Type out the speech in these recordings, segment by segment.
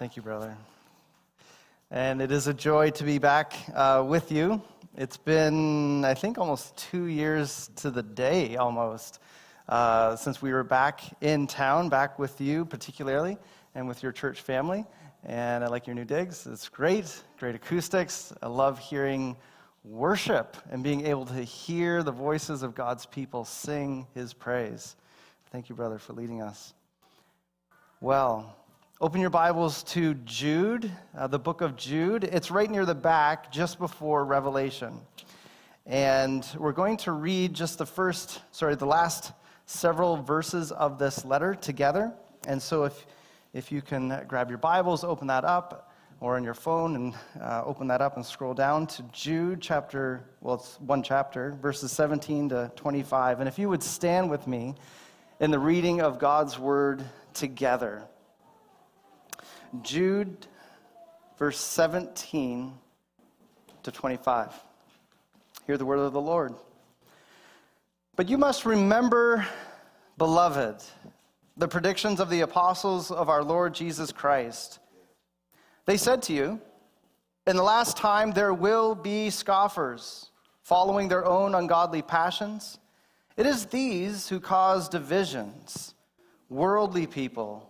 Thank you, brother. And it is a joy to be back uh, with you. It's been, I think, almost two years to the day almost uh, since we were back in town, back with you particularly, and with your church family. And I like your new digs. It's great, great acoustics. I love hearing worship and being able to hear the voices of God's people sing his praise. Thank you, brother, for leading us. Well, open your Bibles to Jude, uh, the book of Jude. It's right near the back, just before Revelation. And we're going to read just the first, sorry, the last several verses of this letter together. And so if, if you can grab your Bibles, open that up or on your phone and uh, open that up and scroll down to Jude chapter, well, it's one chapter, verses 17 to 25. And if you would stand with me in the reading of God's word together. Jude, verse 17 to 25. Hear the word of the Lord. But you must remember, beloved, the predictions of the apostles of our Lord Jesus Christ they said to you, In the last time there will be scoffers, following their own ungodly passions. It is these who cause divisions, worldly people,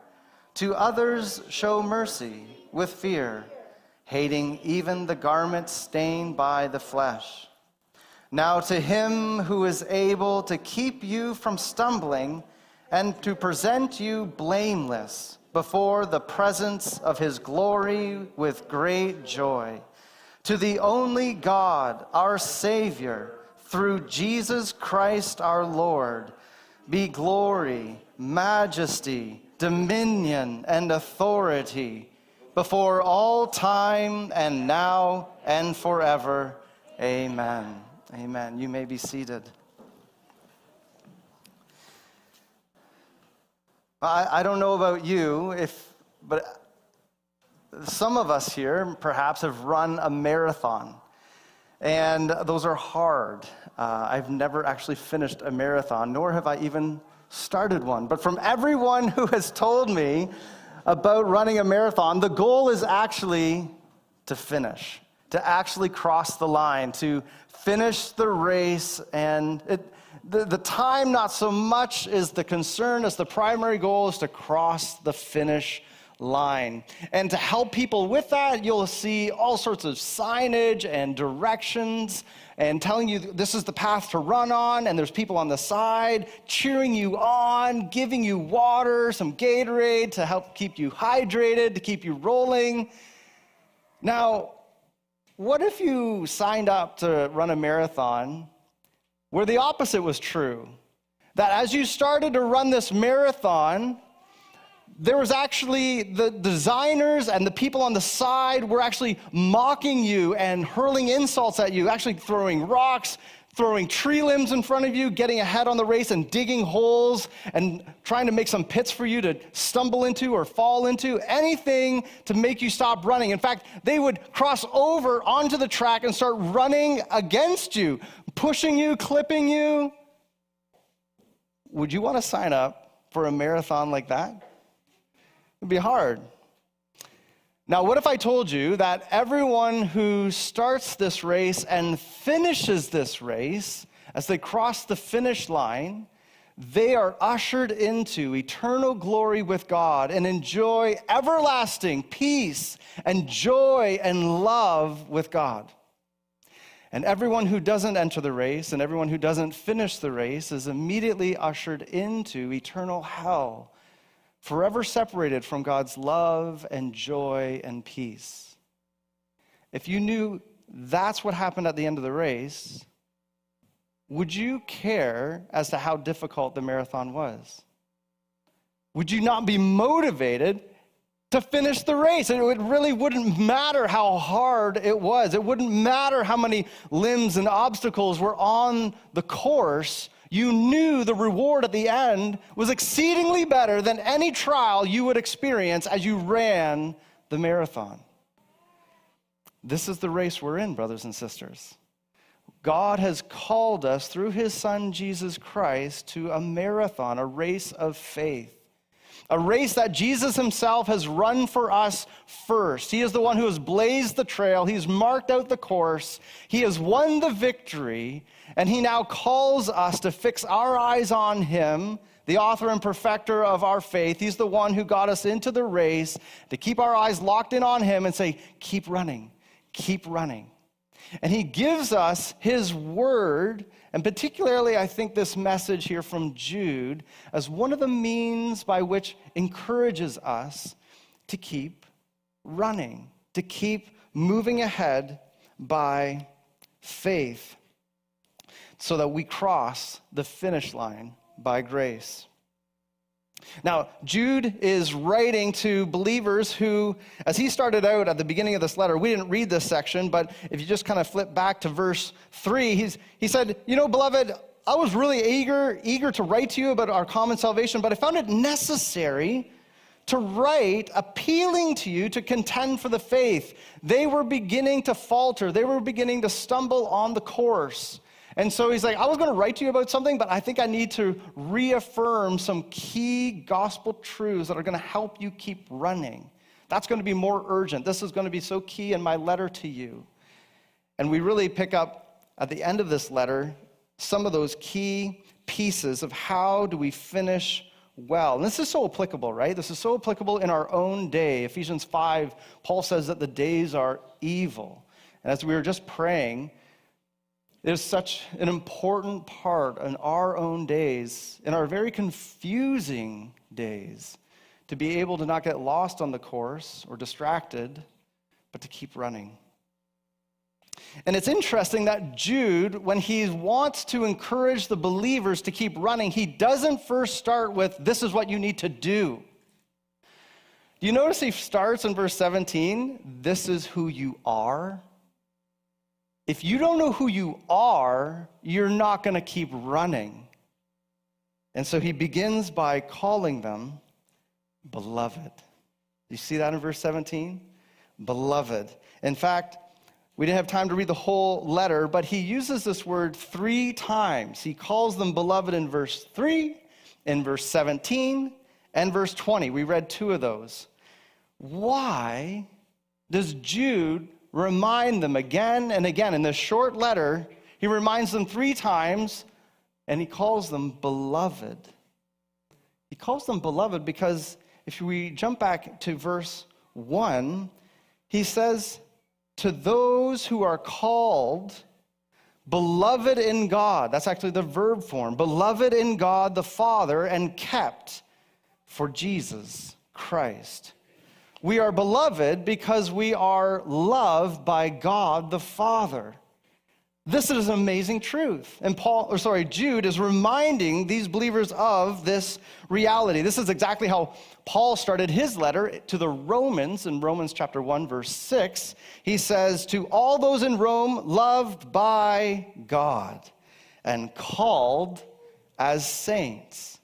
To others, show mercy with fear, hating even the garment stained by the flesh. Now, to him who is able to keep you from stumbling and to present you blameless before the presence of his glory with great joy. To the only God, our Savior, through Jesus Christ our Lord, be glory, majesty, dominion, and authority before all time and now and forever. Amen. Amen. You may be seated. I, I don't know about you, if, but some of us here perhaps have run a marathon. And those are hard. Uh, I've never actually finished a marathon, nor have I even started one. But from everyone who has told me about running a marathon, the goal is actually to finish, to actually cross the line, to finish the race. And it, the, the time, not so much is the concern as the primary goal is to cross the finish line. And to help people with that, you'll see all sorts of signage and directions and telling you this is the path to run on, and there's people on the side cheering you on, giving you water, some Gatorade to help keep you hydrated, to keep you rolling. Now, what if you signed up to run a marathon where the opposite was true. That as you started to run this marathon, there was actually the designers and the people on the side were actually mocking you and hurling insults at you, actually throwing rocks, throwing tree limbs in front of you, getting ahead on the race and digging holes and trying to make some pits for you to stumble into or fall into, anything to make you stop running. In fact, they would cross over onto the track and start running against you, pushing you, clipping you. Would you want to sign up for a marathon like that? It'd be hard. Now, what if I told you that everyone who starts this race and finishes this race, as they cross the finish line, they are ushered into eternal glory with God and enjoy everlasting peace and joy and love with God? And everyone who doesn't enter the race and everyone who doesn't finish the race is immediately ushered into eternal hell, forever separated from God's love and joy and peace. If you knew that's what happened at the end of the race, would you care as to how difficult the marathon was? Would you not be motivated to finish the race. It really wouldn't matter how hard it was. It wouldn't matter how many limbs and obstacles were on the course. You knew the reward at the end was exceedingly better than any trial you would experience as you ran the marathon. This is the race we're in, brothers and sisters. God has called us through his son Jesus Christ to a marathon, a race of faith a race that Jesus himself has run for us first. He is the one who has blazed the trail, he's marked out the course, he has won the victory, and he now calls us to fix our eyes on him. The author and perfecter of our faith. He's the one who got us into the race to keep our eyes locked in on him and say, Keep running, keep running. And he gives us his word and particularly, I think this message here from Jude as one of the means by which encourages us to keep running, to keep moving ahead by faith, so that we cross the finish line by grace. Now, Jude is writing to believers who, as he started out at the beginning of this letter, we didn't read this section, but if you just kind of flip back to verse 3, he's, he said, You know, beloved, I was really eager, eager to write to you about our common salvation, but I found it necessary to write appealing to you to contend for the faith. They were beginning to falter, they were beginning to stumble on the course. And so he's like, I was going to write to you about something, but I think I need to reaffirm some key gospel truths that are going to help you keep running. That's going to be more urgent. This is going to be so key in my letter to you. And we really pick up at the end of this letter some of those key pieces of how do we finish well. And this is so applicable, right? This is so applicable in our own day. Ephesians 5, Paul says that the days are evil. And as we were just praying, it is such an important part in our own days, in our very confusing days, to be able to not get lost on the course or distracted, but to keep running. And it's interesting that Jude, when he wants to encourage the believers to keep running, he doesn't first start with, This is what you need to do. Do you notice he starts in verse 17, This is who you are? If you don't know who you are, you're not going to keep running. And so he begins by calling them beloved. You see that in verse 17? Beloved. In fact, we didn't have time to read the whole letter, but he uses this word three times. He calls them beloved in verse 3, in verse 17, and verse 20. We read two of those. Why does Jude remind them again and again. In this short letter, he reminds them three times and he calls them beloved. He calls them beloved because if we jump back to verse 1, he says, To those who are called, beloved in God, that's actually the verb form, beloved in God the Father, and kept for Jesus Christ. We are beloved because we are loved by God the Father. This is an amazing truth. And Paul, or sorry, Jude is reminding these believers of this reality. This is exactly how Paul started his letter to the Romans in Romans chapter 1 verse 6. He says, "To all those in Rome loved by God and called as saints."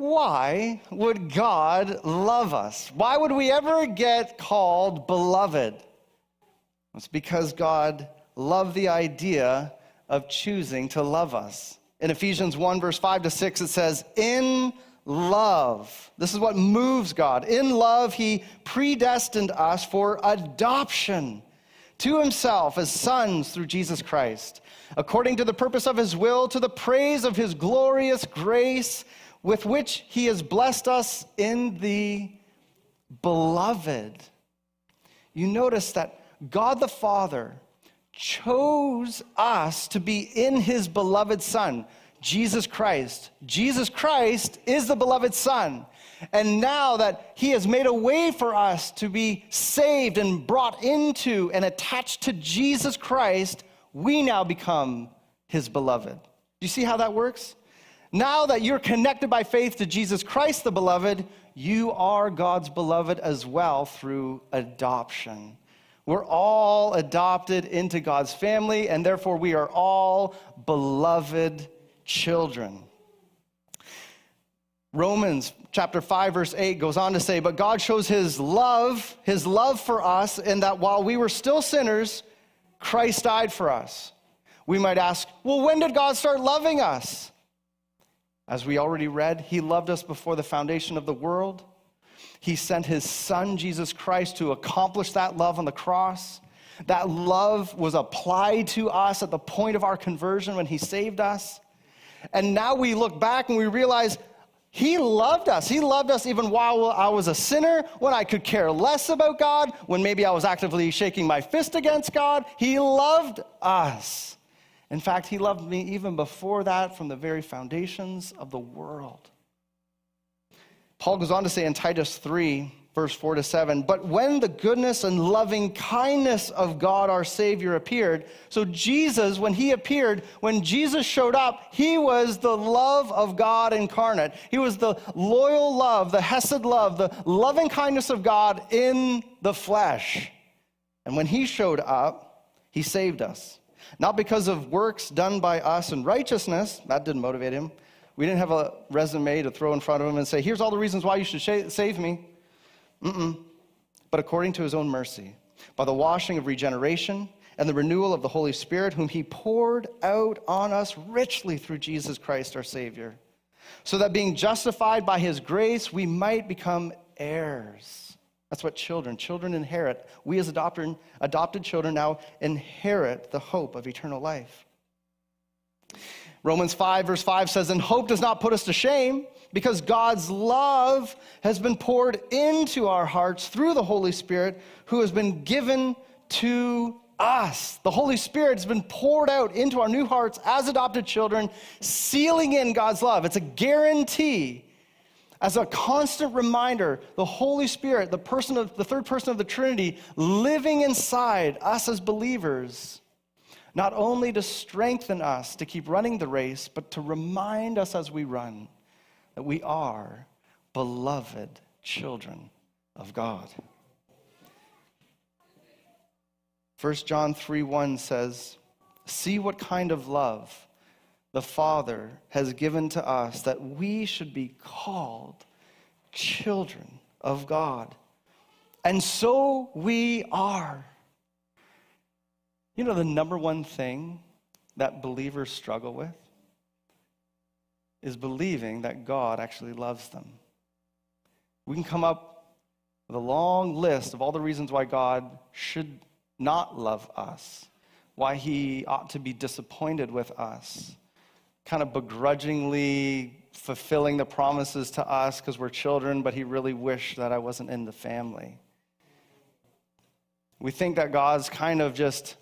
Why would God love us? Why would we ever get called beloved? It's because God loved the idea of choosing to love us. In Ephesians 1, verse 5 to 6, it says, In love. This is what moves God. In love, He predestined us for adoption to Himself as sons through Jesus Christ, according to the purpose of His will, to the praise of His glorious grace with which he has blessed us in the beloved. You notice that God the Father chose us to be in his beloved Son, Jesus Christ. Jesus Christ is the beloved Son. And now that he has made a way for us to be saved and brought into and attached to Jesus Christ, we now become his beloved. Do you see how that works? Now that you're connected by faith to Jesus Christ, the beloved, you are God's beloved as well through adoption. We're all adopted into God's family, and therefore we are all beloved children. Romans chapter 5 verse 8 goes on to say, "But God shows his love, his love for us in that while we were still sinners, Christ died for us." We might ask, "Well, when did God start loving us?" As we already read, he loved us before the foundation of the world. He sent his son, Jesus Christ, to accomplish that love on the cross. That love was applied to us at the point of our conversion when he saved us. And now we look back and we realize he loved us. He loved us even while I was a sinner, when I could care less about God, when maybe I was actively shaking my fist against God. He loved us. In fact, he loved me even before that from the very foundations of the world. Paul goes on to say in Titus 3, verse 4 to 7, but when the goodness and loving kindness of God our Savior appeared, so Jesus, when he appeared, when Jesus showed up, he was the love of God incarnate. He was the loyal love, the Hesed love, the loving kindness of God in the flesh. And when he showed up, he saved us not because of works done by us in righteousness, that didn't motivate him. We didn't have a resume to throw in front of him and say, here's all the reasons why you should save me. Mm-mm. But according to his own mercy, by the washing of regeneration and the renewal of the Holy Spirit, whom he poured out on us richly through Jesus Christ our Savior, so that being justified by his grace, we might become heirs that's what children, children inherit. We as adopted, adopted children now inherit the hope of eternal life. Romans 5, verse 5 says, And hope does not put us to shame, because God's love has been poured into our hearts through the Holy Spirit, who has been given to us. The Holy Spirit has been poured out into our new hearts as adopted children, sealing in God's love. It's a guarantee as a constant reminder, the Holy Spirit, the person of the third person of the Trinity, living inside us as believers, not only to strengthen us to keep running the race, but to remind us as we run that we are beloved children of God. 1 John 3 1 says, See what kind of love the Father has given to us that we should be called children of God. And so we are. You know, the number one thing that believers struggle with is believing that God actually loves them. We can come up with a long list of all the reasons why God should not love us, why he ought to be disappointed with us kind of begrudgingly fulfilling the promises to us because we're children, but he really wished that I wasn't in the family. We think that God's kind of just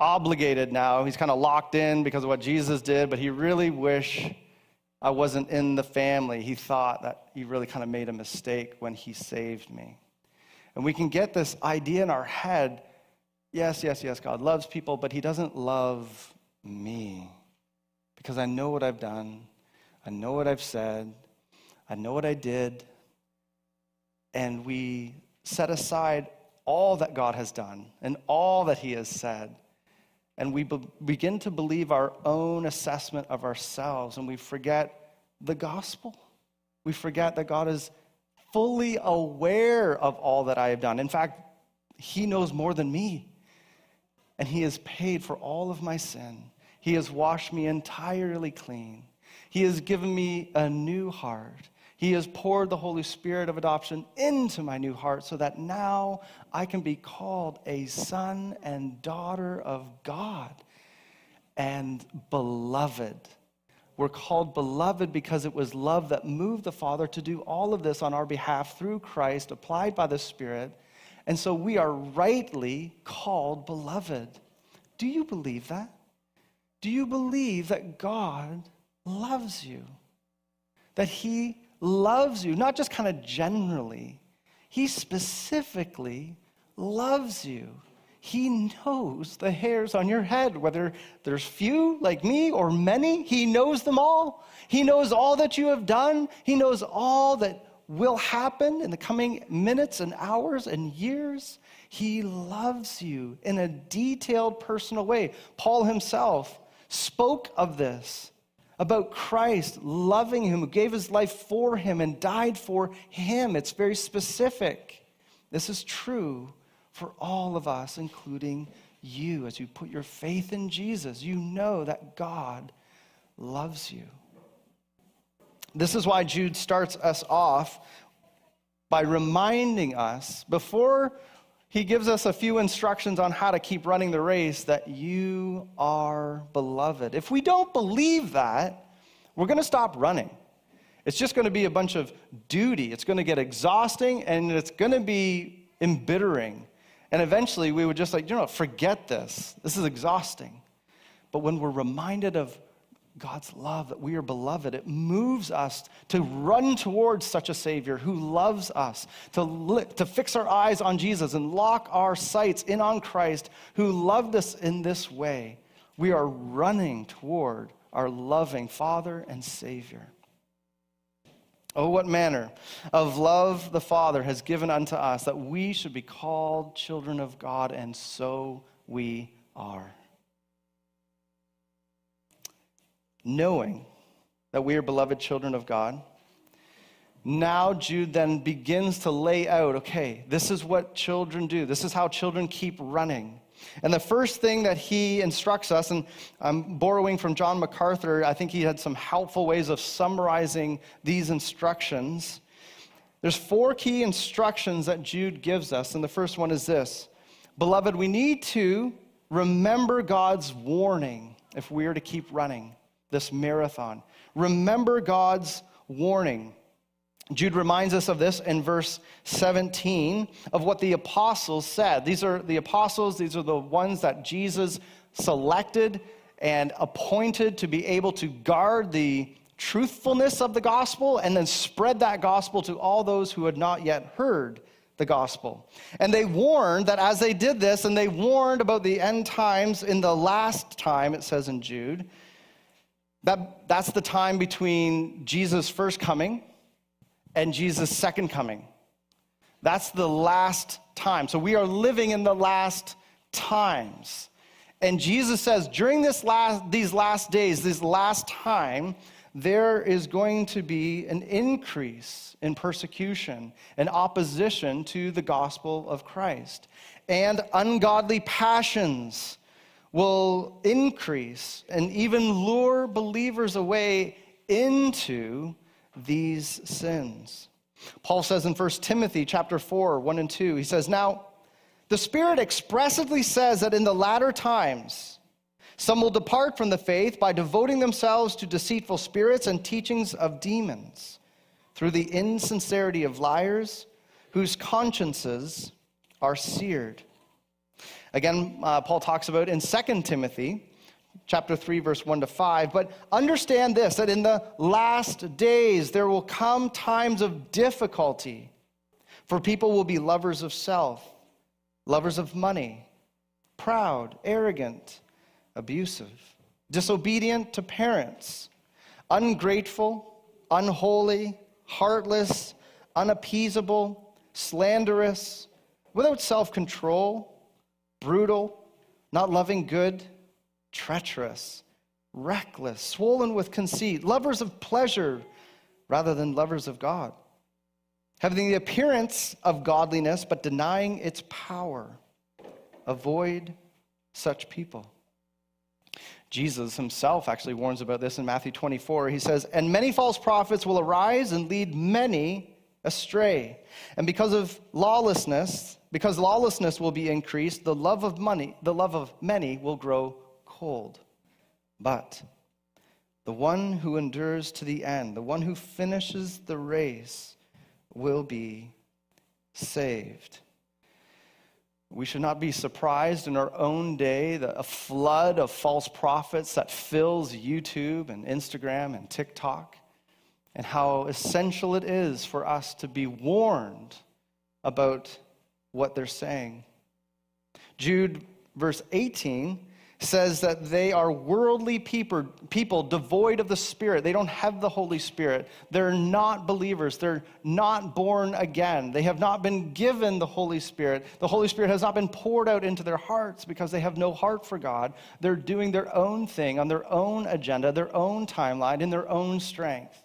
obligated now. He's kind of locked in because of what Jesus did, but he really wished I wasn't in the family. He thought that he really kind of made a mistake when he saved me. And we can get this idea in our head yes, yes, yes, God loves people, but he doesn't love me because I know what I've done, I know what I've said, I know what I did, and we set aside all that God has done and all that He has said. And we be- begin to believe our own assessment of ourselves, and we forget the gospel. We forget that God is fully aware of all that I have done. In fact, He knows more than me, and He has paid for all of my sin. He has washed me entirely clean. He has given me a new heart. He has poured the Holy Spirit of adoption into my new heart so that now I can be called a son and daughter of God and beloved. We're called beloved because it was love that moved the Father to do all of this on our behalf through Christ, applied by the Spirit. And so we are rightly called beloved. Do you believe that? Do you believe that God loves you? That He loves you, not just kind of generally, He specifically loves you. He knows the hairs on your head, whether there's few like me or many. He knows them all. He knows all that you have done. He knows all that will happen in the coming minutes and hours and years. He loves you in a detailed, personal way. Paul himself spoke of this about Christ loving him, who gave his life for him and died for him. It's very specific. This is true for all of us, including you. As you put your faith in Jesus, you know that God loves you. This is why Jude starts us off by reminding us before he gives us a few instructions on how to keep running the race that you are beloved. If we don't believe that, we're going to stop running. It's just going to be a bunch of duty. It's going to get exhausting and it's going to be embittering. And eventually we would just like, you know, forget this. This is exhausting. But when we're reminded of God's love, that we are beloved. It moves us to run towards such a Savior who loves us, to, li- to fix our eyes on Jesus and lock our sights in on Christ who loved us in this way. We are running toward our loving Father and Savior. Oh, what manner of love the Father has given unto us that we should be called children of God, and so we are. Knowing that we are beloved children of God. Now, Jude then begins to lay out okay, this is what children do, this is how children keep running. And the first thing that he instructs us, and I'm borrowing from John MacArthur, I think he had some helpful ways of summarizing these instructions. There's four key instructions that Jude gives us, and the first one is this Beloved, we need to remember God's warning if we are to keep running this marathon. Remember God's warning. Jude reminds us of this in verse 17 of what the apostles said. These are the apostles, these are the ones that Jesus selected and appointed to be able to guard the truthfulness of the gospel and then spread that gospel to all those who had not yet heard the gospel. And they warned that as they did this, and they warned about the end times in the last time, it says in Jude, that, that's the time between Jesus' first coming and Jesus' second coming. That's the last time. So we are living in the last times. And Jesus says, during this last, these last days, this last time, there is going to be an increase in persecution and opposition to the gospel of Christ and ungodly passions will increase and even lure believers away into these sins. Paul says in 1 Timothy chapter 4, 1 and 2, he says, Now the Spirit expressively says that in the latter times some will depart from the faith by devoting themselves to deceitful spirits and teachings of demons, through the insincerity of liars whose consciences are seared. Again, uh, Paul talks about in 2 Timothy chapter 3 verse 1 to 5 but understand this that in the last days there will come times of difficulty for people will be lovers of self lovers of money proud arrogant abusive disobedient to parents ungrateful unholy heartless unappeasable slanderous without self-control brutal, not loving good, treacherous, reckless, swollen with conceit, lovers of pleasure rather than lovers of God, having the appearance of godliness but denying its power. Avoid such people. Jesus himself actually warns about this in Matthew 24. He says, And many false prophets will arise and lead many astray. And because of lawlessness, because lawlessness will be increased, the love of money, the love of many will grow cold. But the one who endures to the end, the one who finishes the race, will be saved. We should not be surprised in our own day that a flood of false prophets that fills YouTube and Instagram and TikTok, and how essential it is for us to be warned about what they're saying. Jude, verse 18, says that they are worldly people, people devoid of the Spirit. They don't have the Holy Spirit. They're not believers. They're not born again. They have not been given the Holy Spirit. The Holy Spirit has not been poured out into their hearts because they have no heart for God. They're doing their own thing on their own agenda, their own timeline, in their own strength.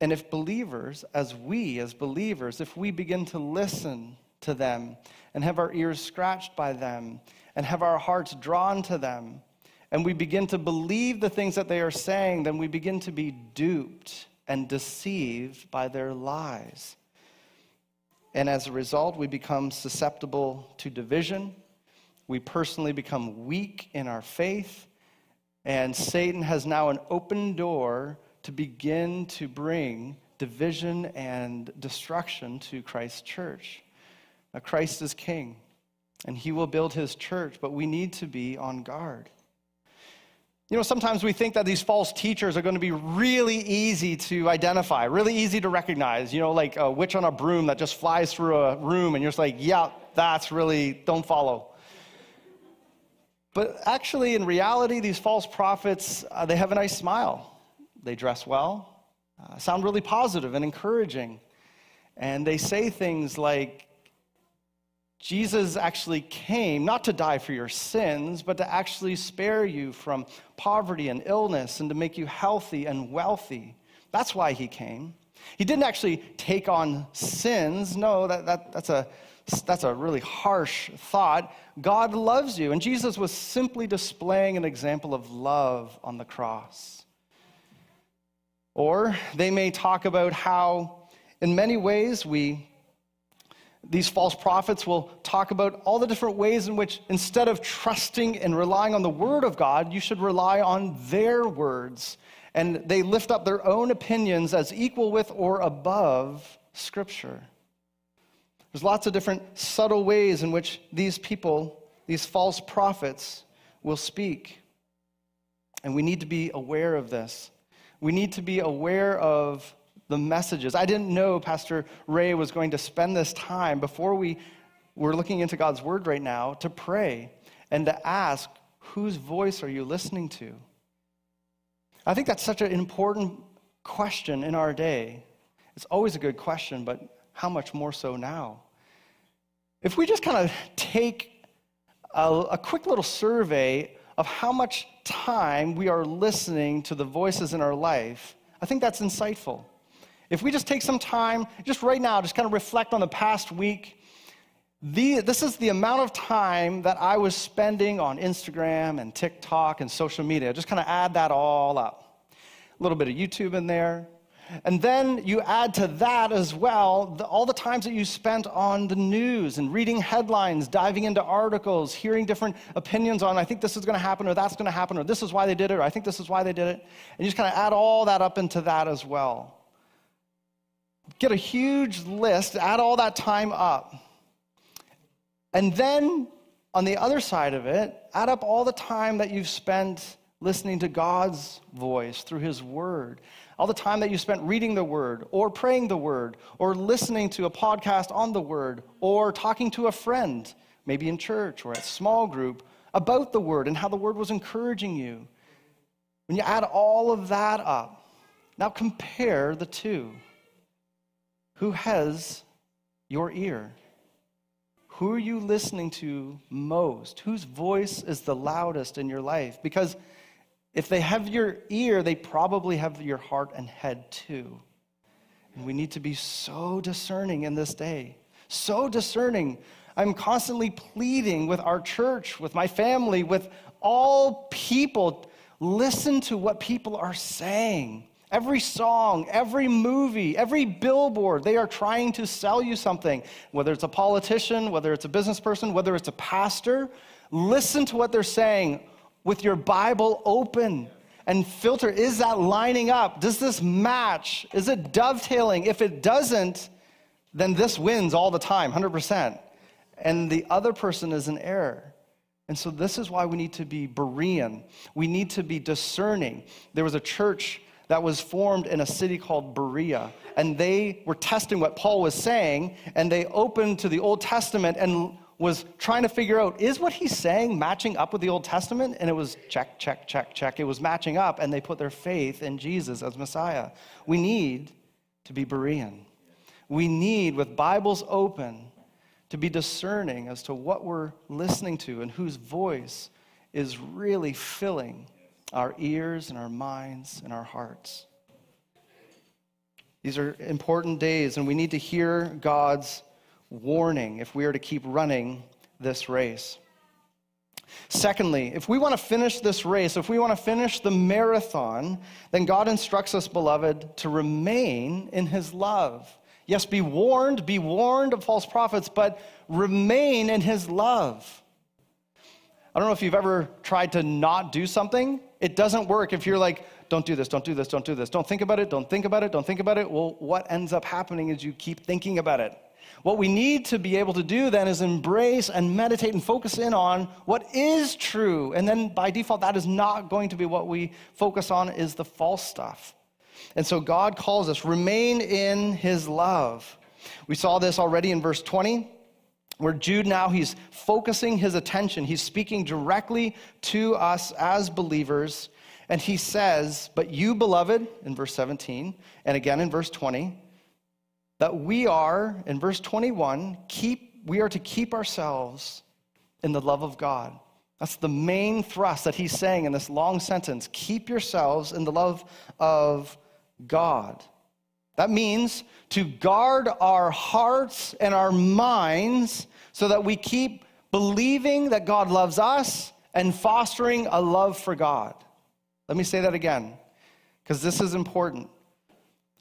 And if believers, as we as believers, if we begin to listen to them and have our ears scratched by them and have our hearts drawn to them, and we begin to believe the things that they are saying, then we begin to be duped and deceived by their lies. And as a result, we become susceptible to division. We personally become weak in our faith. And Satan has now an open door to begin to bring division and destruction to Christ's church. Now, Christ is king, and he will build his church, but we need to be on guard. You know, sometimes we think that these false teachers are going to be really easy to identify, really easy to recognize. You know, like a witch on a broom that just flies through a room, and you're just like, yeah, that's really, don't follow. But actually, in reality, these false prophets, uh, they have a nice smile. They dress well, uh, sound really positive and encouraging. And they say things like, Jesus actually came not to die for your sins, but to actually spare you from poverty and illness and to make you healthy and wealthy. That's why he came. He didn't actually take on sins. No, that, that, that's, a, that's a really harsh thought. God loves you. And Jesus was simply displaying an example of love on the cross. Or they may talk about how, in many ways, we these false prophets will talk about all the different ways in which, instead of trusting and relying on the word of God, you should rely on their words. And they lift up their own opinions as equal with or above Scripture. There's lots of different subtle ways in which these people, these false prophets, will speak. And we need to be aware of this. We need to be aware of the messages. I didn't know Pastor Ray was going to spend this time before we were looking into God's word right now to pray and to ask, whose voice are you listening to? I think that's such an important question in our day. It's always a good question, but how much more so now? If we just kind of take a, a quick little survey of how much time we are listening to the voices in our life, I think that's insightful. If we just take some time, just right now, just kind of reflect on the past week, the, this is the amount of time that I was spending on Instagram and TikTok and social media. Just kind of add that all up. A little bit of YouTube in there, and then you add to that as well the, all the times that you spent on the news and reading headlines, diving into articles, hearing different opinions on, I think this is going to happen, or that's going to happen, or this is why they did it, or I think this is why they did it. And you just kind of add all that up into that as well. Get a huge list, add all that time up. And then on the other side of it, add up all the time that you've spent listening to God's voice through His Word all the time that you spent reading the Word, or praying the Word, or listening to a podcast on the Word, or talking to a friend, maybe in church or at small group, about the Word and how the Word was encouraging you. When you add all of that up, now compare the two. Who has your ear? Who are you listening to most? Whose voice is the loudest in your life? Because if they have your ear, they probably have your heart and head too. And we need to be so discerning in this day. So discerning. I'm constantly pleading with our church, with my family, with all people. Listen to what people are saying. Every song, every movie, every billboard, they are trying to sell you something. Whether it's a politician, whether it's a business person, whether it's a pastor, listen to what they're saying with your Bible open and filter is that lining up? Does this match? Is it dovetailing? If it doesn't, then this wins all the time, 100%. And the other person is in error. And so this is why we need to be Berean. We need to be discerning. There was a church that was formed in a city called Berea. And they were testing what Paul was saying, and they opened to the Old Testament and was trying to figure out is what he's saying matching up with the Old Testament? And it was check, check, check, check. It was matching up, and they put their faith in Jesus as Messiah. We need to be Berean. We need, with Bibles open, to be discerning as to what we're listening to and whose voice is really filling our ears and our minds and our hearts. These are important days, and we need to hear God's warning if we are to keep running this race. Secondly, if we want to finish this race, if we want to finish the marathon, then God instructs us, beloved, to remain in his love. Yes, be warned, be warned of false prophets, but remain in his love. I don't know if you've ever tried to not do something. It doesn't work if you're like, don't do this, don't do this, don't do this. Don't think about it, don't think about it, don't think about it. Well, what ends up happening is you keep thinking about it. What we need to be able to do then is embrace and meditate and focus in on what is true. And then by default, that is not going to be what we focus on, is the false stuff. And so God calls us, remain in his love. We saw this already in verse 20 where Jude now he's focusing his attention. He's speaking directly to us as believers. And he says, But you, beloved, in verse 17, and again in verse 20, that we are, in verse 21, keep, we are to keep ourselves in the love of God. That's the main thrust that he's saying in this long sentence. Keep yourselves in the love of God. That means to guard our hearts and our minds so that we keep believing that God loves us and fostering a love for God. Let me say that again, because this is important.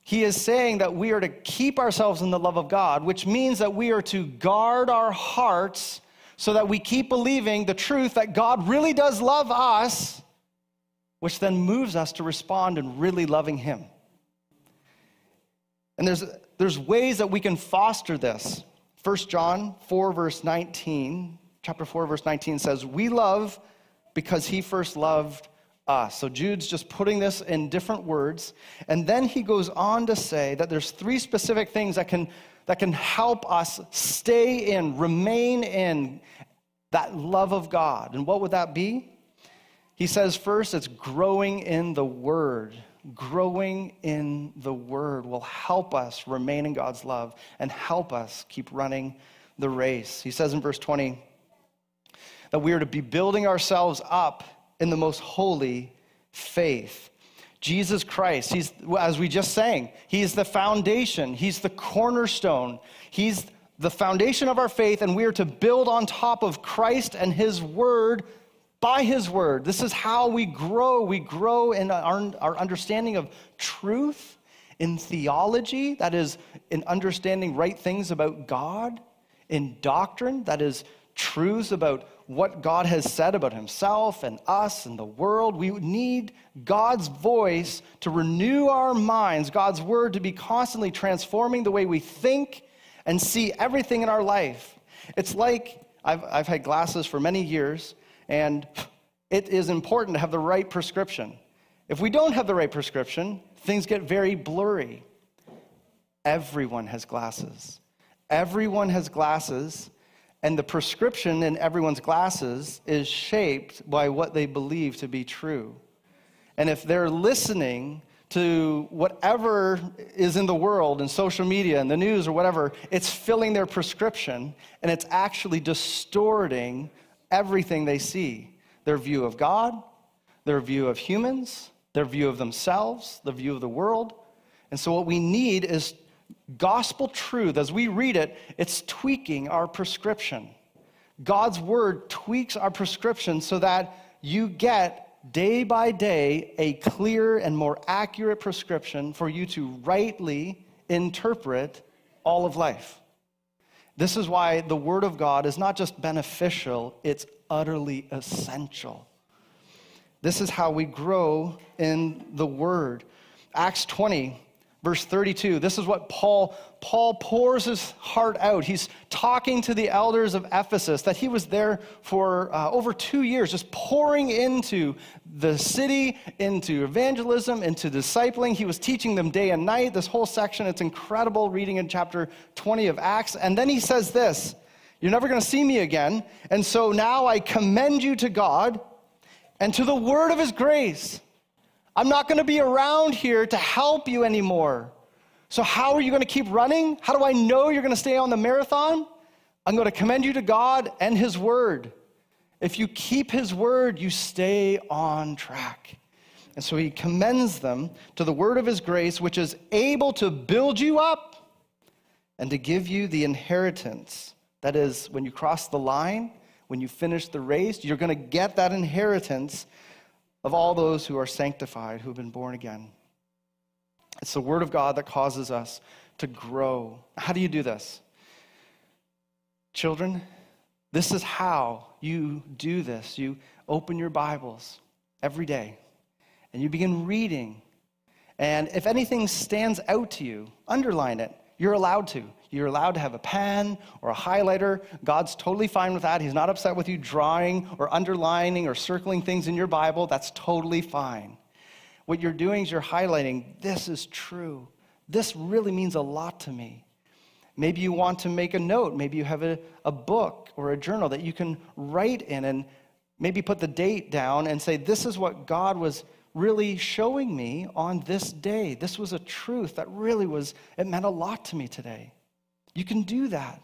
He is saying that we are to keep ourselves in the love of God, which means that we are to guard our hearts so that we keep believing the truth that God really does love us, which then moves us to respond in really loving Him. And there's, there's ways that we can foster this. 1 John 4, verse 19, chapter 4, verse 19 says, We love because He first loved us. So Jude's just putting this in different words. And then he goes on to say that there's three specific things that can, that can help us stay in, remain in that love of God. And what would that be? He says first, it's growing in the Word. Growing in the Word will help us remain in God's love and help us keep running the race. He says in verse 20 that we are to be building ourselves up in the most holy faith. Jesus Christ, he's, as we just sang, he's the foundation, he's the cornerstone, he's the foundation of our faith, and we are to build on top of Christ and his word by his word. This is how we grow. We grow in our, our understanding of truth, in theology, that is, in understanding right things about God, in doctrine, that is, truths about what God has said about himself and us and the world. We need God's voice to renew our minds, God's word to be constantly transforming the way we think and see everything in our life. It's like I've, I've had glasses for many years, and it is important to have the right prescription. If we don't have the right prescription, things get very blurry. Everyone has glasses. Everyone has glasses and the prescription in everyone's glasses is shaped by what they believe to be true. And if they're listening to whatever is in the world, in social media, in the news, or whatever, it's filling their prescription and it's actually distorting everything they see their view of God, their view of humans, their view of themselves, the view of the world. And so, what we need is gospel truth, as we read it, it's tweaking our prescription. God's word tweaks our prescription so that you get day by day a clear and more accurate prescription for you to rightly interpret all of life. This is why the Word of God is not just beneficial, it's utterly essential. This is how we grow in the Word. Acts 20 verse 32 this is what paul paul pours his heart out. He's talking to the elders of ephesus that he was there for uh, over two years just pouring into the city into evangelism into discipling. He was teaching them day and night. This whole section it's incredible reading in chapter 20 of acts. And then he says this you're never going to see me again. And so now i commend you to god and to the word of his grace I'm not going to be around here to help you anymore. So, how are you going to keep running? How do I know you're going to stay on the marathon? I'm going to commend you to God and His Word. If you keep His Word, you stay on track. And so He commends them to the Word of His grace, which is able to build you up and to give you the inheritance. That is, when you cross the line, when you finish the race, you're going to get that inheritance of all those who are sanctified, who have been born again. It's the Word of God that causes us to grow. How do you do this? Children, this is how you do this. You open your Bibles every day and you begin reading. And if anything stands out to you, underline it. You're allowed to. You're allowed to have a pen or a highlighter. God's totally fine with that. He's not upset with you drawing or underlining or circling things in your Bible. That's totally fine. What you're doing is you're highlighting this is true. This really means a lot to me. Maybe you want to make a note. Maybe you have a, a book or a journal that you can write in and maybe put the date down and say, This is what God was really showing me on this day. This was a truth that really was, it meant a lot to me today. You can do that.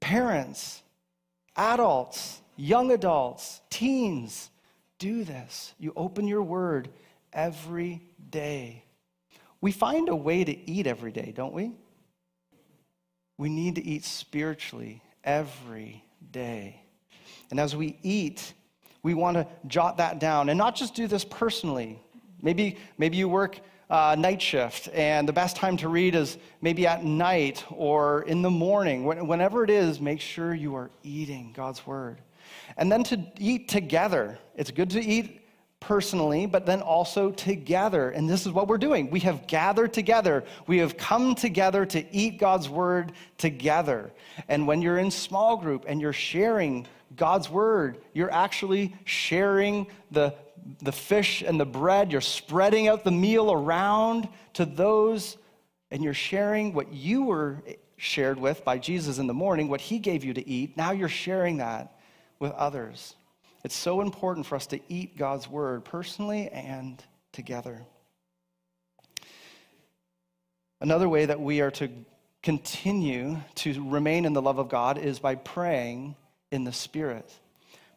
Parents, adults, young adults, teens, do this. You open your word every day. We find a way to eat every day, don't we? We need to eat spiritually every day. And as we eat, we want to jot that down and not just do this personally. Maybe, maybe you work uh, night shift, and the best time to read is maybe at night or in the morning. Whenever it is, make sure you are eating God's word. And then to eat together. It's good to eat personally, but then also together. And this is what we're doing. We have gathered together. We have come together to eat God's word together. And when you're in small group and you're sharing God's word, you're actually sharing the the fish and the bread, you're spreading out the meal around to those, and you're sharing what you were shared with by Jesus in the morning, what he gave you to eat. Now you're sharing that with others. It's so important for us to eat God's word personally and together. Another way that we are to continue to remain in the love of God is by praying in the Spirit.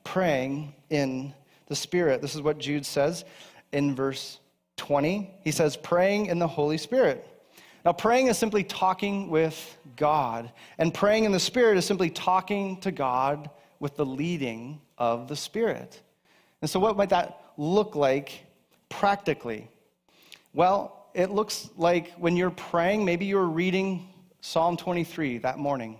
Praying in the Spirit. This is what Jude says in verse 20. He says, praying in the Holy Spirit. Now, praying is simply talking with God, and praying in the Spirit is simply talking to God with the leading of the Spirit. And so, what might that look like practically? Well, it looks like when you're praying, maybe you're reading Psalm 23 that morning.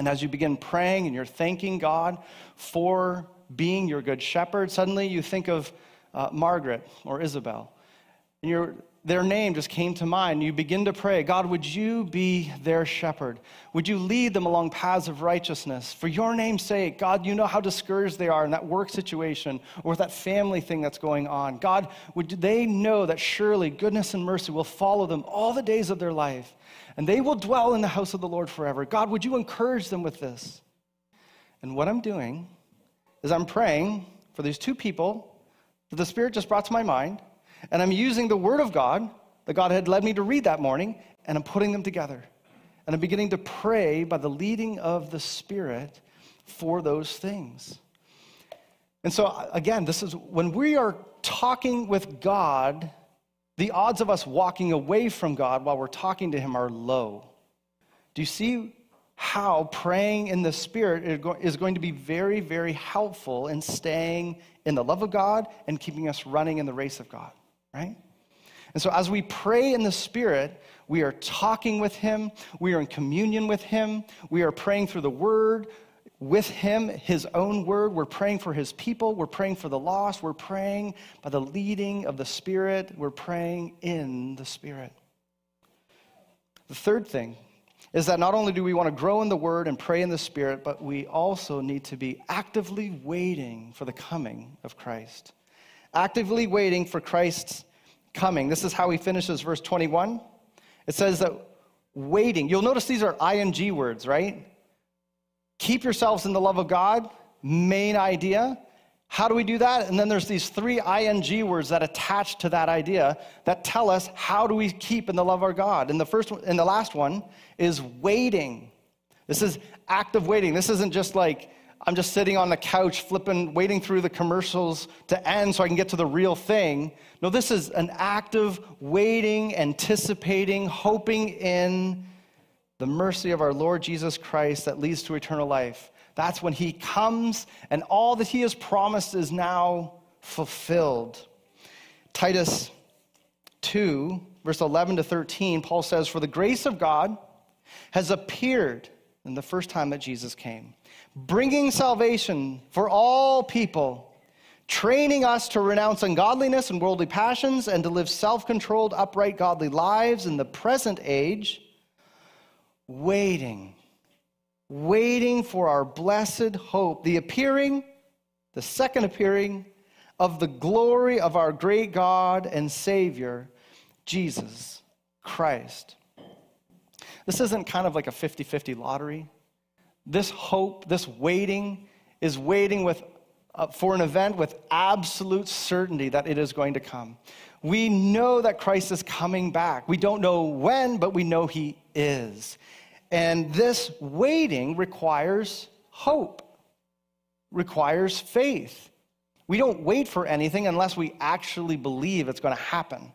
And as you begin praying and you're thanking God for being your good shepherd, suddenly you think of uh, Margaret or Isabel. And their name just came to mind. You begin to pray, God, would you be their shepherd? Would you lead them along paths of righteousness? For your name's sake, God, you know how discouraged they are in that work situation or that family thing that's going on. God, would they know that surely goodness and mercy will follow them all the days of their life, and they will dwell in the house of the Lord forever? God, would you encourage them with this? And what I'm doing is I'm praying for these two people that the Spirit just brought to my mind, and I'm using the Word of God that God had led me to read that morning, and I'm putting them together. And I'm beginning to pray by the leading of the Spirit for those things. And so, again, this is when we are talking with God, the odds of us walking away from God while we're talking to Him are low. Do you see how praying in the Spirit is going to be very, very helpful in staying in the love of God and keeping us running in the race of God, right? And so as we pray in the Spirit, we are talking with Him, we are in communion with Him, we are praying through the Word with Him, His own Word. We're praying for His people, we're praying for the lost, we're praying by the leading of the Spirit, we're praying in the Spirit. The third thing is that not only do we want to grow in the Word and pray in the Spirit, but we also need to be actively waiting for the coming of Christ. Actively waiting for Christ's coming. This is how he finishes verse 21. It says that waiting, you'll notice these are ing words, right? Keep yourselves in the love of God, main idea. How do we do that? And then there's these three ing words that attach to that idea that tell us how do we keep in the love of our God. And the first one, and the last one is waiting. This is active waiting. This isn't just like I'm just sitting on the couch flipping waiting through the commercials to end so I can get to the real thing. No, this is an active waiting, anticipating, hoping in the mercy of our Lord Jesus Christ that leads to eternal life. That's when he comes and all that he has promised is now fulfilled. Titus 2, verse 11 to 13, Paul says, For the grace of God has appeared in the first time that Jesus came, bringing salvation for all people, training us to renounce ungodliness and worldly passions and to live self controlled, upright, godly lives in the present age waiting, waiting for our blessed hope, the appearing, the second appearing of the glory of our great God and Savior, Jesus Christ. This isn't kind of like a 50 50 lottery. This hope, this waiting, is waiting with, uh, for an event with absolute certainty that it is going to come. We know that Christ is coming back. We don't know when, but we know he is. And this waiting requires hope, requires faith. We don't wait for anything unless we actually believe it's going to happen.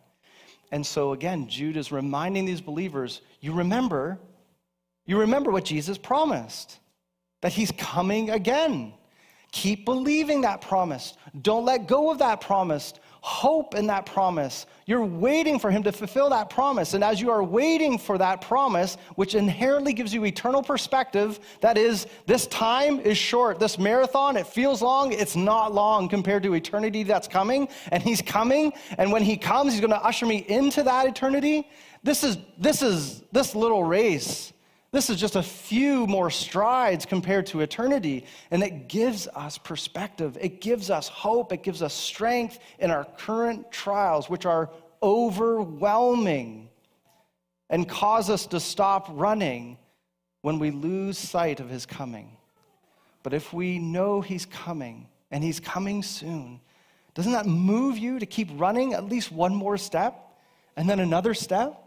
And so, again, Jude is reminding these believers you remember, you remember what Jesus promised that he's coming again. Keep believing that promise. Don't let go of that promise hope in that promise. You're waiting for him to fulfill that promise. And as you are waiting for that promise, which inherently gives you eternal perspective, that is, this time is short. This marathon, it feels long. It's not long compared to eternity that's coming. And he's coming. And when he comes, he's going to usher me into that eternity. This is, this is, this little race this is just a few more strides compared to eternity, and it gives us perspective. It gives us hope. It gives us strength in our current trials, which are overwhelming and cause us to stop running when we lose sight of his coming. But if we know he's coming and he's coming soon, doesn't that move you to keep running at least one more step and then another step?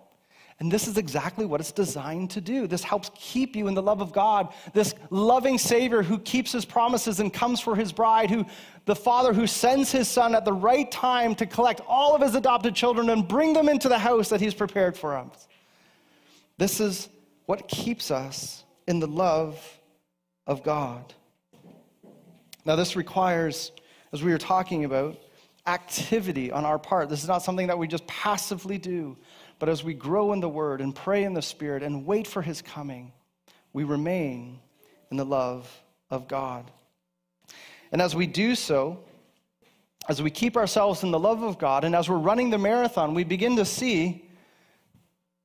And this is exactly what it's designed to do. This helps keep you in the love of God. This loving Savior who keeps his promises and comes for his bride, who the Father who sends his Son at the right time to collect all of his adopted children and bring them into the house that he's prepared for us. This is what keeps us in the love of God. Now, this requires, as we were talking about, activity on our part. This is not something that we just passively do. But as we grow in the Word and pray in the Spirit and wait for His coming, we remain in the love of God. And as we do so, as we keep ourselves in the love of God, and as we're running the marathon, we begin to see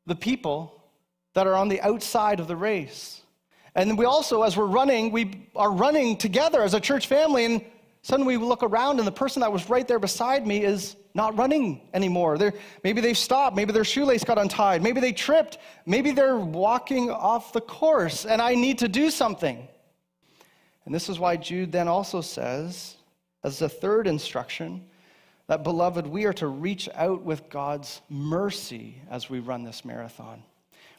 the people that are on the outside of the race. And we also, as we're running, we are running together as a church family, and suddenly we look around, and the person that was right there beside me is not running anymore. They're, maybe they've stopped. Maybe their shoelace got untied. Maybe they tripped. Maybe they're walking off the course, and I need to do something. And this is why Jude then also says, as a third instruction, that, beloved, we are to reach out with God's mercy as we run this marathon.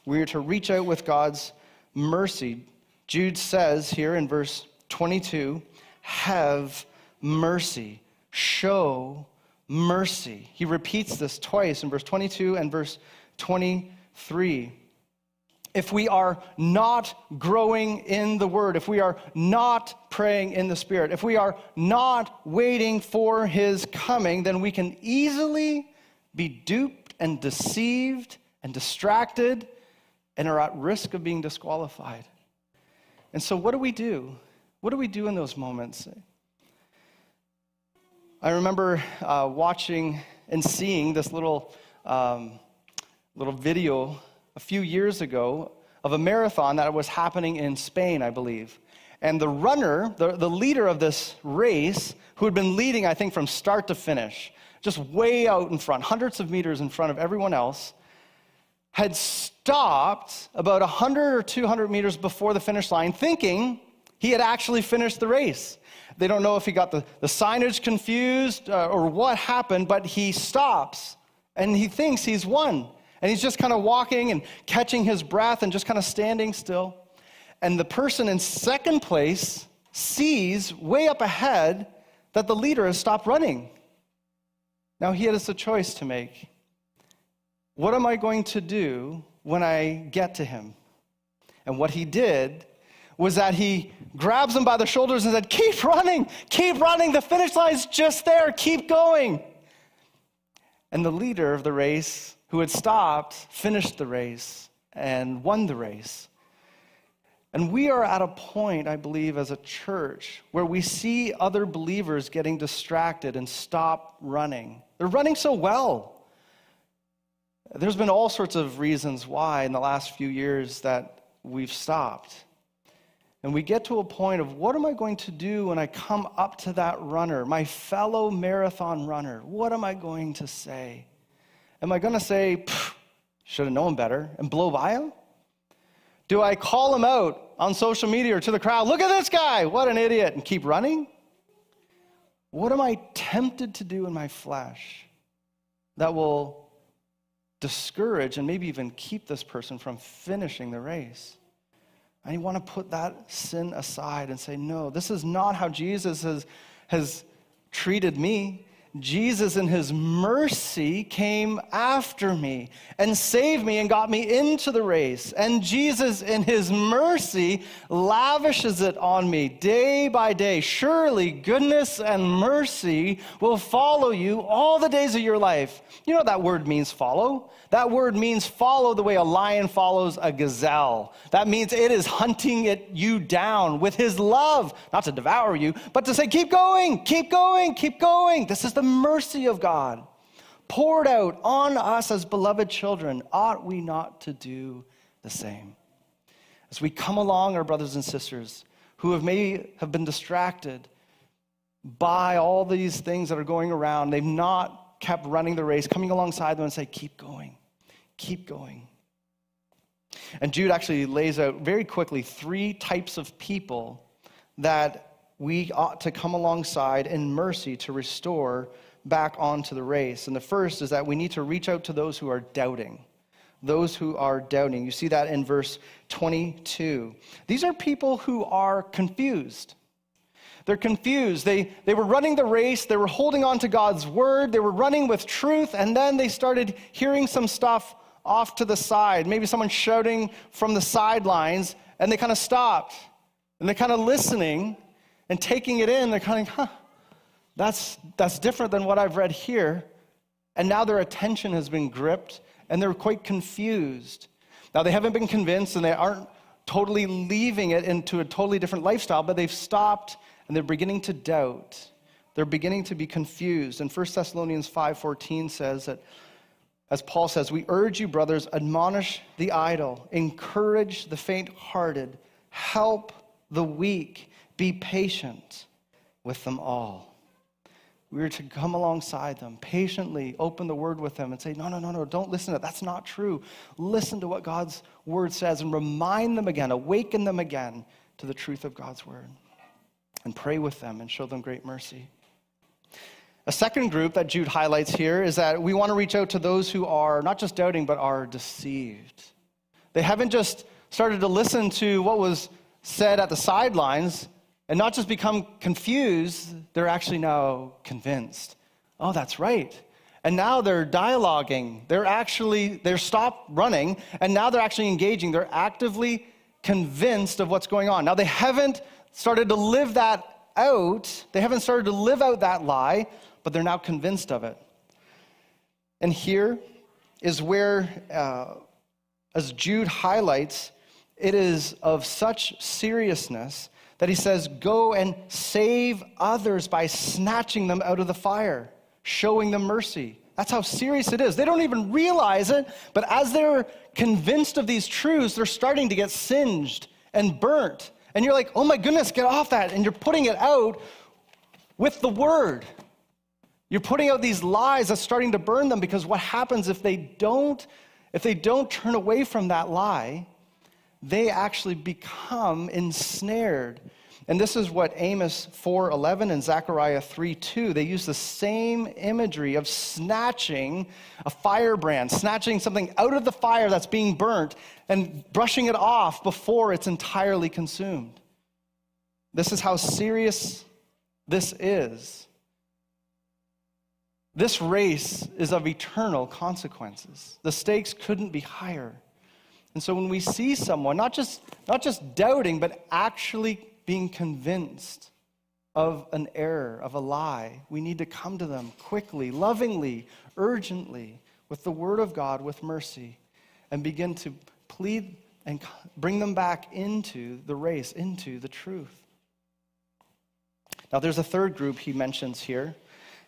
We are to reach out with God's mercy. Jude says here in verse 22 have mercy, show mercy. He repeats this twice in verse 22 and verse 23. If we are not growing in the Word, if we are not praying in the Spirit, if we are not waiting for His coming, then we can easily be duped and deceived and distracted and are at risk of being disqualified. And so, what do we do? What do we do in those moments? I remember uh, watching and seeing this little, um, little video a few years ago of a marathon that was happening in Spain, I believe. And the runner, the, the leader of this race, who had been leading, I think, from start to finish, just way out in front, hundreds of meters in front of everyone else, had stopped about 100 or 200 meters before the finish line, thinking he had actually finished the race. They don't know if he got the, the signage confused uh, or what happened, but he stops and he thinks he's won. And he's just kind of walking and catching his breath and just kind of standing still. And the person in second place sees way up ahead that the leader has stopped running. Now he has a choice to make. What am I going to do when I get to him? And what he did was that he grabs him by the shoulders and said, Keep running, keep running. The finish line's just there, keep going. And the leader of the race, who had stopped, finished the race and won the race. And we are at a point, I believe, as a church, where we see other believers getting distracted and stop running. They're running so well. There's been all sorts of reasons why in the last few years that we've stopped. And we get to a point of what am I going to do when I come up to that runner, my fellow marathon runner? What am I going to say? Am I going to say, should have known better, and blow by him? Do I call him out on social media or to the crowd, look at this guy, what an idiot, and keep running? What am I tempted to do in my flesh that will discourage and maybe even keep this person from finishing the race? I want to put that sin aside and say, no, this is not how Jesus has, has treated me. Jesus, in his mercy, came after me and saved me and got me into the race. And Jesus, in his mercy, lavishes it on me day by day. Surely goodness and mercy will follow you all the days of your life. You know what that word means, follow? That word means follow the way a lion follows a gazelle. That means it is hunting it, you down with his love, not to devour you, but to say, keep going, keep going, keep going. This is the mercy of God poured out on us as beloved children. Ought we not to do the same? As we come along, our brothers and sisters who have may have been distracted by all these things that are going around, they've not kept running the race, coming alongside them and say, Keep going, keep going. And Jude actually lays out very quickly three types of people that we ought to come alongside in mercy to restore back onto the race. And the first is that we need to reach out to those who are doubting. Those who are doubting. You see that in verse 22. These are people who are confused. They're confused. They, they were running the race, they were holding on to God's word, they were running with truth, and then they started hearing some stuff off to the side. Maybe someone shouting from the sidelines, and they kind of stopped. And they're kind of listening and taking it in. They're kind of, huh, that's, that's different than what I've read here. And now their attention has been gripped, and they're quite confused. Now, they haven't been convinced, and they aren't totally leaving it into a totally different lifestyle, but they've stopped and they're beginning to doubt. They're beginning to be confused. And 1 Thessalonians 5:14 says that as Paul says, we urge you brothers admonish the idle, encourage the faint-hearted, help the weak, be patient with them all. We are to come alongside them, patiently open the word with them and say, No, no, no, no, don't listen to that. That's not true. Listen to what God's word says and remind them again, awaken them again to the truth of God's word and pray with them and show them great mercy. A second group that Jude highlights here is that we want to reach out to those who are not just doubting, but are deceived. They haven't just started to listen to what was said at the sidelines and not just become confused, they're actually now convinced. Oh, that's right. And now they're dialoguing. They're actually, they're stopped running, and now they're actually engaging. They're actively convinced of what's going on. Now, they haven't started to live that out. They haven't started to live out that lie, but they're now convinced of it. And here is where, uh, as Jude highlights, it is of such seriousness that he says, Go and save others by snatching them out of the fire, showing them mercy. That's how serious it is. They don't even realize it, but as they're convinced of these truths, they're starting to get singed and burnt. And you're like, oh my goodness, get off that. And you're putting it out with the word. You're putting out these lies that's starting to burn them because what happens if they don't if they don't turn away from that lie, they actually become ensnared. And this is what Amos 4:11 and Zechariah 3:2 they use the same imagery of snatching a firebrand, snatching something out of the fire that's being burnt and brushing it off before it's entirely consumed. This is how serious this is. This race is of eternal consequences. The stakes couldn't be higher. And so when we see someone, not just, not just doubting, but actually being convinced of an error, of a lie, we need to come to them quickly, lovingly, urgently, with the Word of God, with mercy, and begin to plead and bring them back into the race, into the truth. Now, there's a third group he mentions here.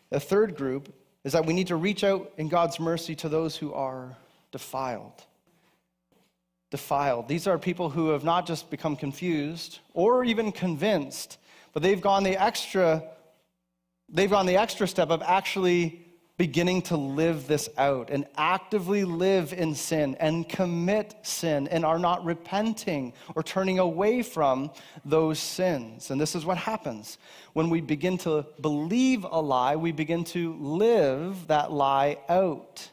The third group is that we need to reach out in God's mercy to those who are defiled. Defiled. These are people who have not just become confused or even convinced, but they've gone the extra they've gone the extra step of actually beginning to live this out and actively live in sin and commit sin and are not repenting or turning away from those sins. And this is what happens. When we begin to believe a lie, we begin to live that lie out.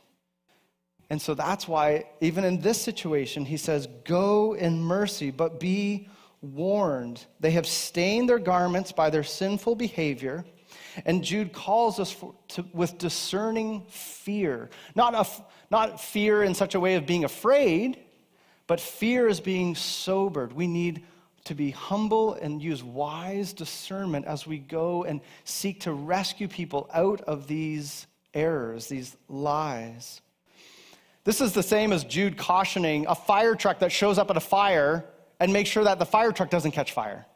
And so that's why, even in this situation, he says, Go in mercy, but be warned. They have stained their garments by their sinful behavior and Jude calls us for, to, with discerning fear. Not, a, not fear in such a way of being afraid, but fear is being sobered. We need to be humble and use wise discernment as we go and seek to rescue people out of these errors, these lies. This is the same as Jude cautioning a fire truck that shows up at a fire and make sure that the fire truck doesn't catch fire.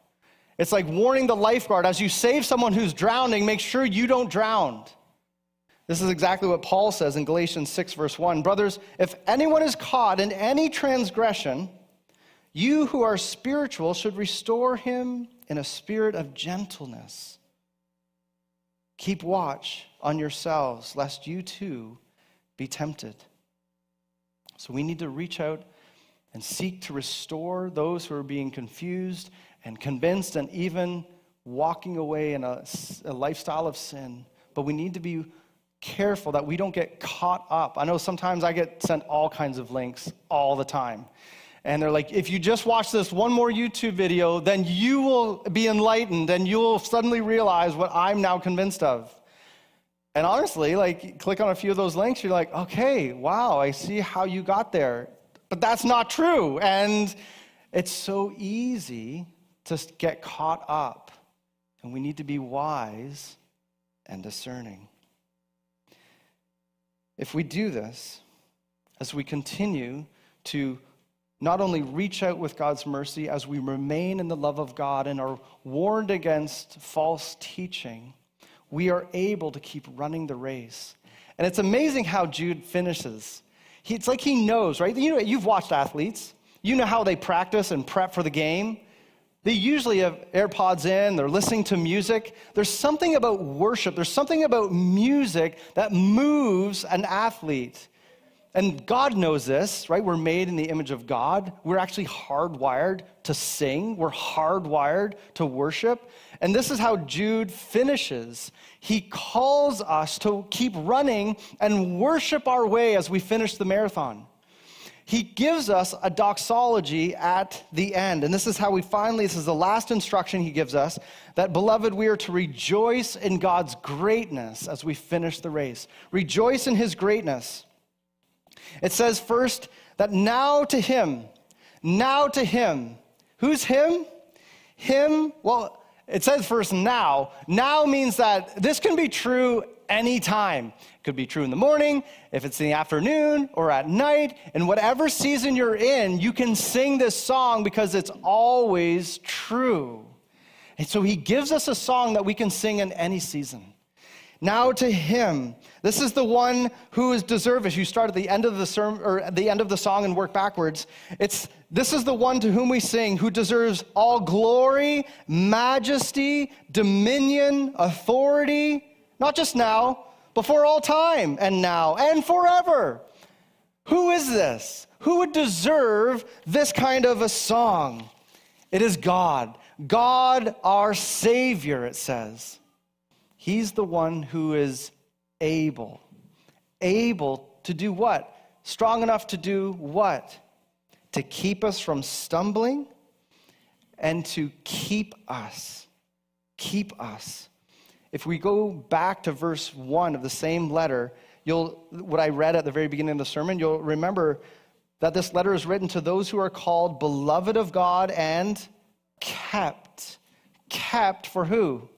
It's like warning the lifeguard as you save someone who's drowning, make sure you don't drown. This is exactly what Paul says in Galatians 6, verse 1. Brothers, if anyone is caught in any transgression, you who are spiritual should restore him in a spirit of gentleness. Keep watch on yourselves, lest you too be tempted. So we need to reach out and seek to restore those who are being confused and convinced and even walking away in a, a lifestyle of sin. But we need to be careful that we don't get caught up. I know sometimes I get sent all kinds of links all the time. And they're like, if you just watch this one more YouTube video, then you will be enlightened and you will suddenly realize what I'm now convinced of. And honestly, like, click on a few of those links, you're like, okay, wow, I see how you got there. But that's not true. And it's so easy to get caught up. And we need to be wise and discerning. If we do this, as we continue to not only reach out with God's mercy, as we remain in the love of God and are warned against false teaching, we are able to keep running the race. And it's amazing how Jude finishes. He, it's like he knows, right? You know, you've watched athletes. You know how they practice and prep for the game. They usually have AirPods in, they're listening to music. There's something about worship, there's something about music that moves an athlete. And God knows this, right? We're made in the image of God. We're actually hardwired to sing, we're hardwired to worship. And this is how Jude finishes. He calls us to keep running and worship our way as we finish the marathon he gives us a doxology at the end. And this is how we finally, this is the last instruction he gives us that, beloved, we are to rejoice in God's greatness as we finish the race. Rejoice in his greatness. It says first that now to him, now to him. Who's him? Him, well, it says first now. Now means that this can be true anytime. It could be true in the morning, if it's in the afternoon or at night, and whatever season you're in, you can sing this song because it's always true. And so he gives us a song that we can sing in any season. Now to him. This is the one who is deserving. You start at the end of the sermon or at the end of the song and work backwards. It's this is the one to whom we sing who deserves all glory, majesty, dominion, authority, not just now, but for all time and now and forever. Who is this? Who would deserve this kind of a song? It is God. God our Savior, it says. He's the one who is able. Able to do what? Strong enough to do what? To keep us from stumbling and to keep us. Keep us. If we go back to verse 1 of the same letter, you'll what I read at the very beginning of the sermon, you'll remember that this letter is written to those who are called beloved of God and kept. Kept for who?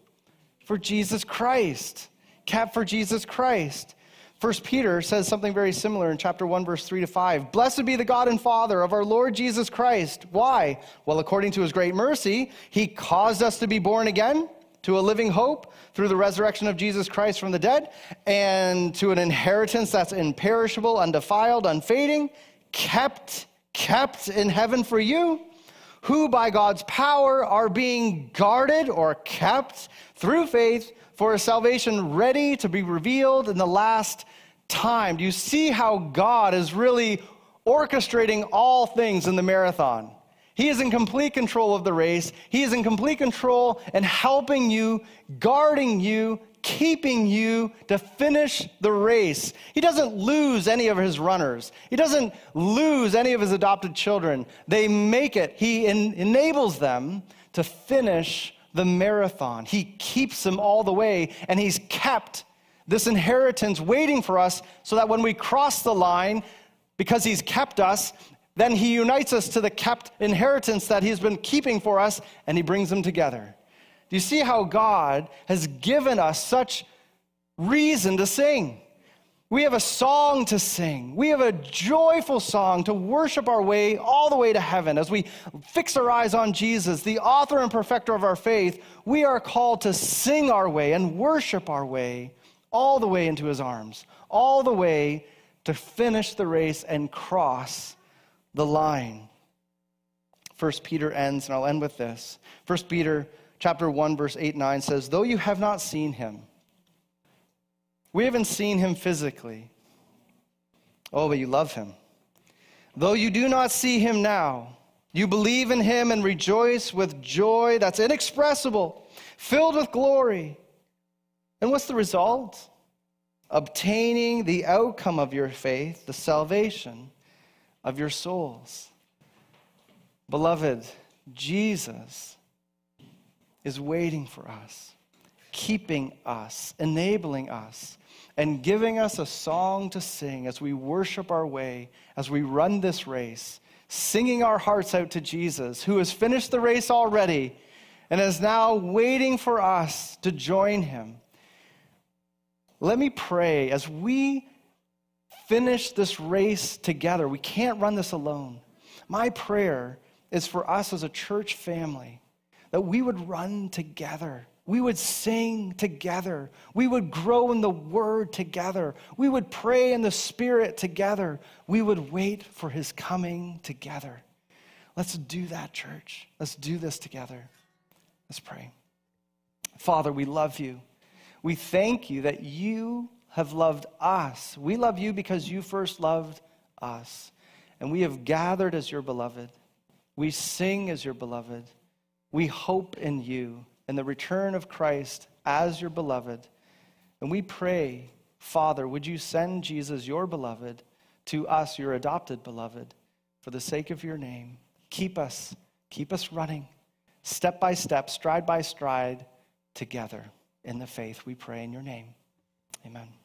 for Jesus Christ. Kept for Jesus Christ. First Peter says something very similar in chapter 1 verse 3 to 5. Blessed be the God and Father of our Lord Jesus Christ. Why? Well, according to his great mercy, he caused us to be born again to a living hope through the resurrection of Jesus Christ from the dead and to an inheritance that's imperishable, undefiled, unfading, kept kept in heaven for you who by God's power are being guarded or kept through faith for a salvation ready to be revealed in the last time. Do you see how God is really orchestrating all things in the marathon? He is in complete control of the race. He is in complete control and helping you, guarding you, keeping you to finish the race. He doesn't lose any of his runners, he doesn't lose any of his adopted children. They make it, he en- enables them to finish the marathon. He keeps them all the way, and he's kept this inheritance waiting for us so that when we cross the line, because he's kept us, then he unites us to the kept inheritance that he's been keeping for us, and he brings them together. Do you see how God has given us such reason to sing? We have a song to sing. We have a joyful song to worship our way all the way to heaven. As we fix our eyes on Jesus, the author and perfecter of our faith, we are called to sing our way and worship our way all the way into his arms, all the way to finish the race and cross the line. First Peter ends, and I'll end with this. First Peter chapter 1, verse 8 9 says, Though you have not seen him, we haven't seen him physically. Oh, but you love him. Though you do not see him now, you believe in him and rejoice with joy that's inexpressible, filled with glory. And what's the result? Obtaining the outcome of your faith, the salvation of your souls. Beloved, Jesus is waiting for us, keeping us, enabling us, and giving us a song to sing as we worship our way, as we run this race, singing our hearts out to Jesus, who has finished the race already and is now waiting for us to join him. Let me pray as we finish this race together. We can't run this alone. My prayer is for us as a church family that we would run together. We would sing together. We would grow in the word together. We would pray in the spirit together. We would wait for his coming together. Let's do that, church. Let's do this together. Let's pray. Father, we love you. We thank you that you have loved us. We love you because you first loved us. And we have gathered as your beloved. We sing as your beloved. We hope in you and the return of Christ as your beloved. And we pray, Father, would you send Jesus, your beloved, to us, your adopted beloved, for the sake of your name? Keep us, keep us running, step by step, stride by stride, together in the faith. We pray in your name. Amen.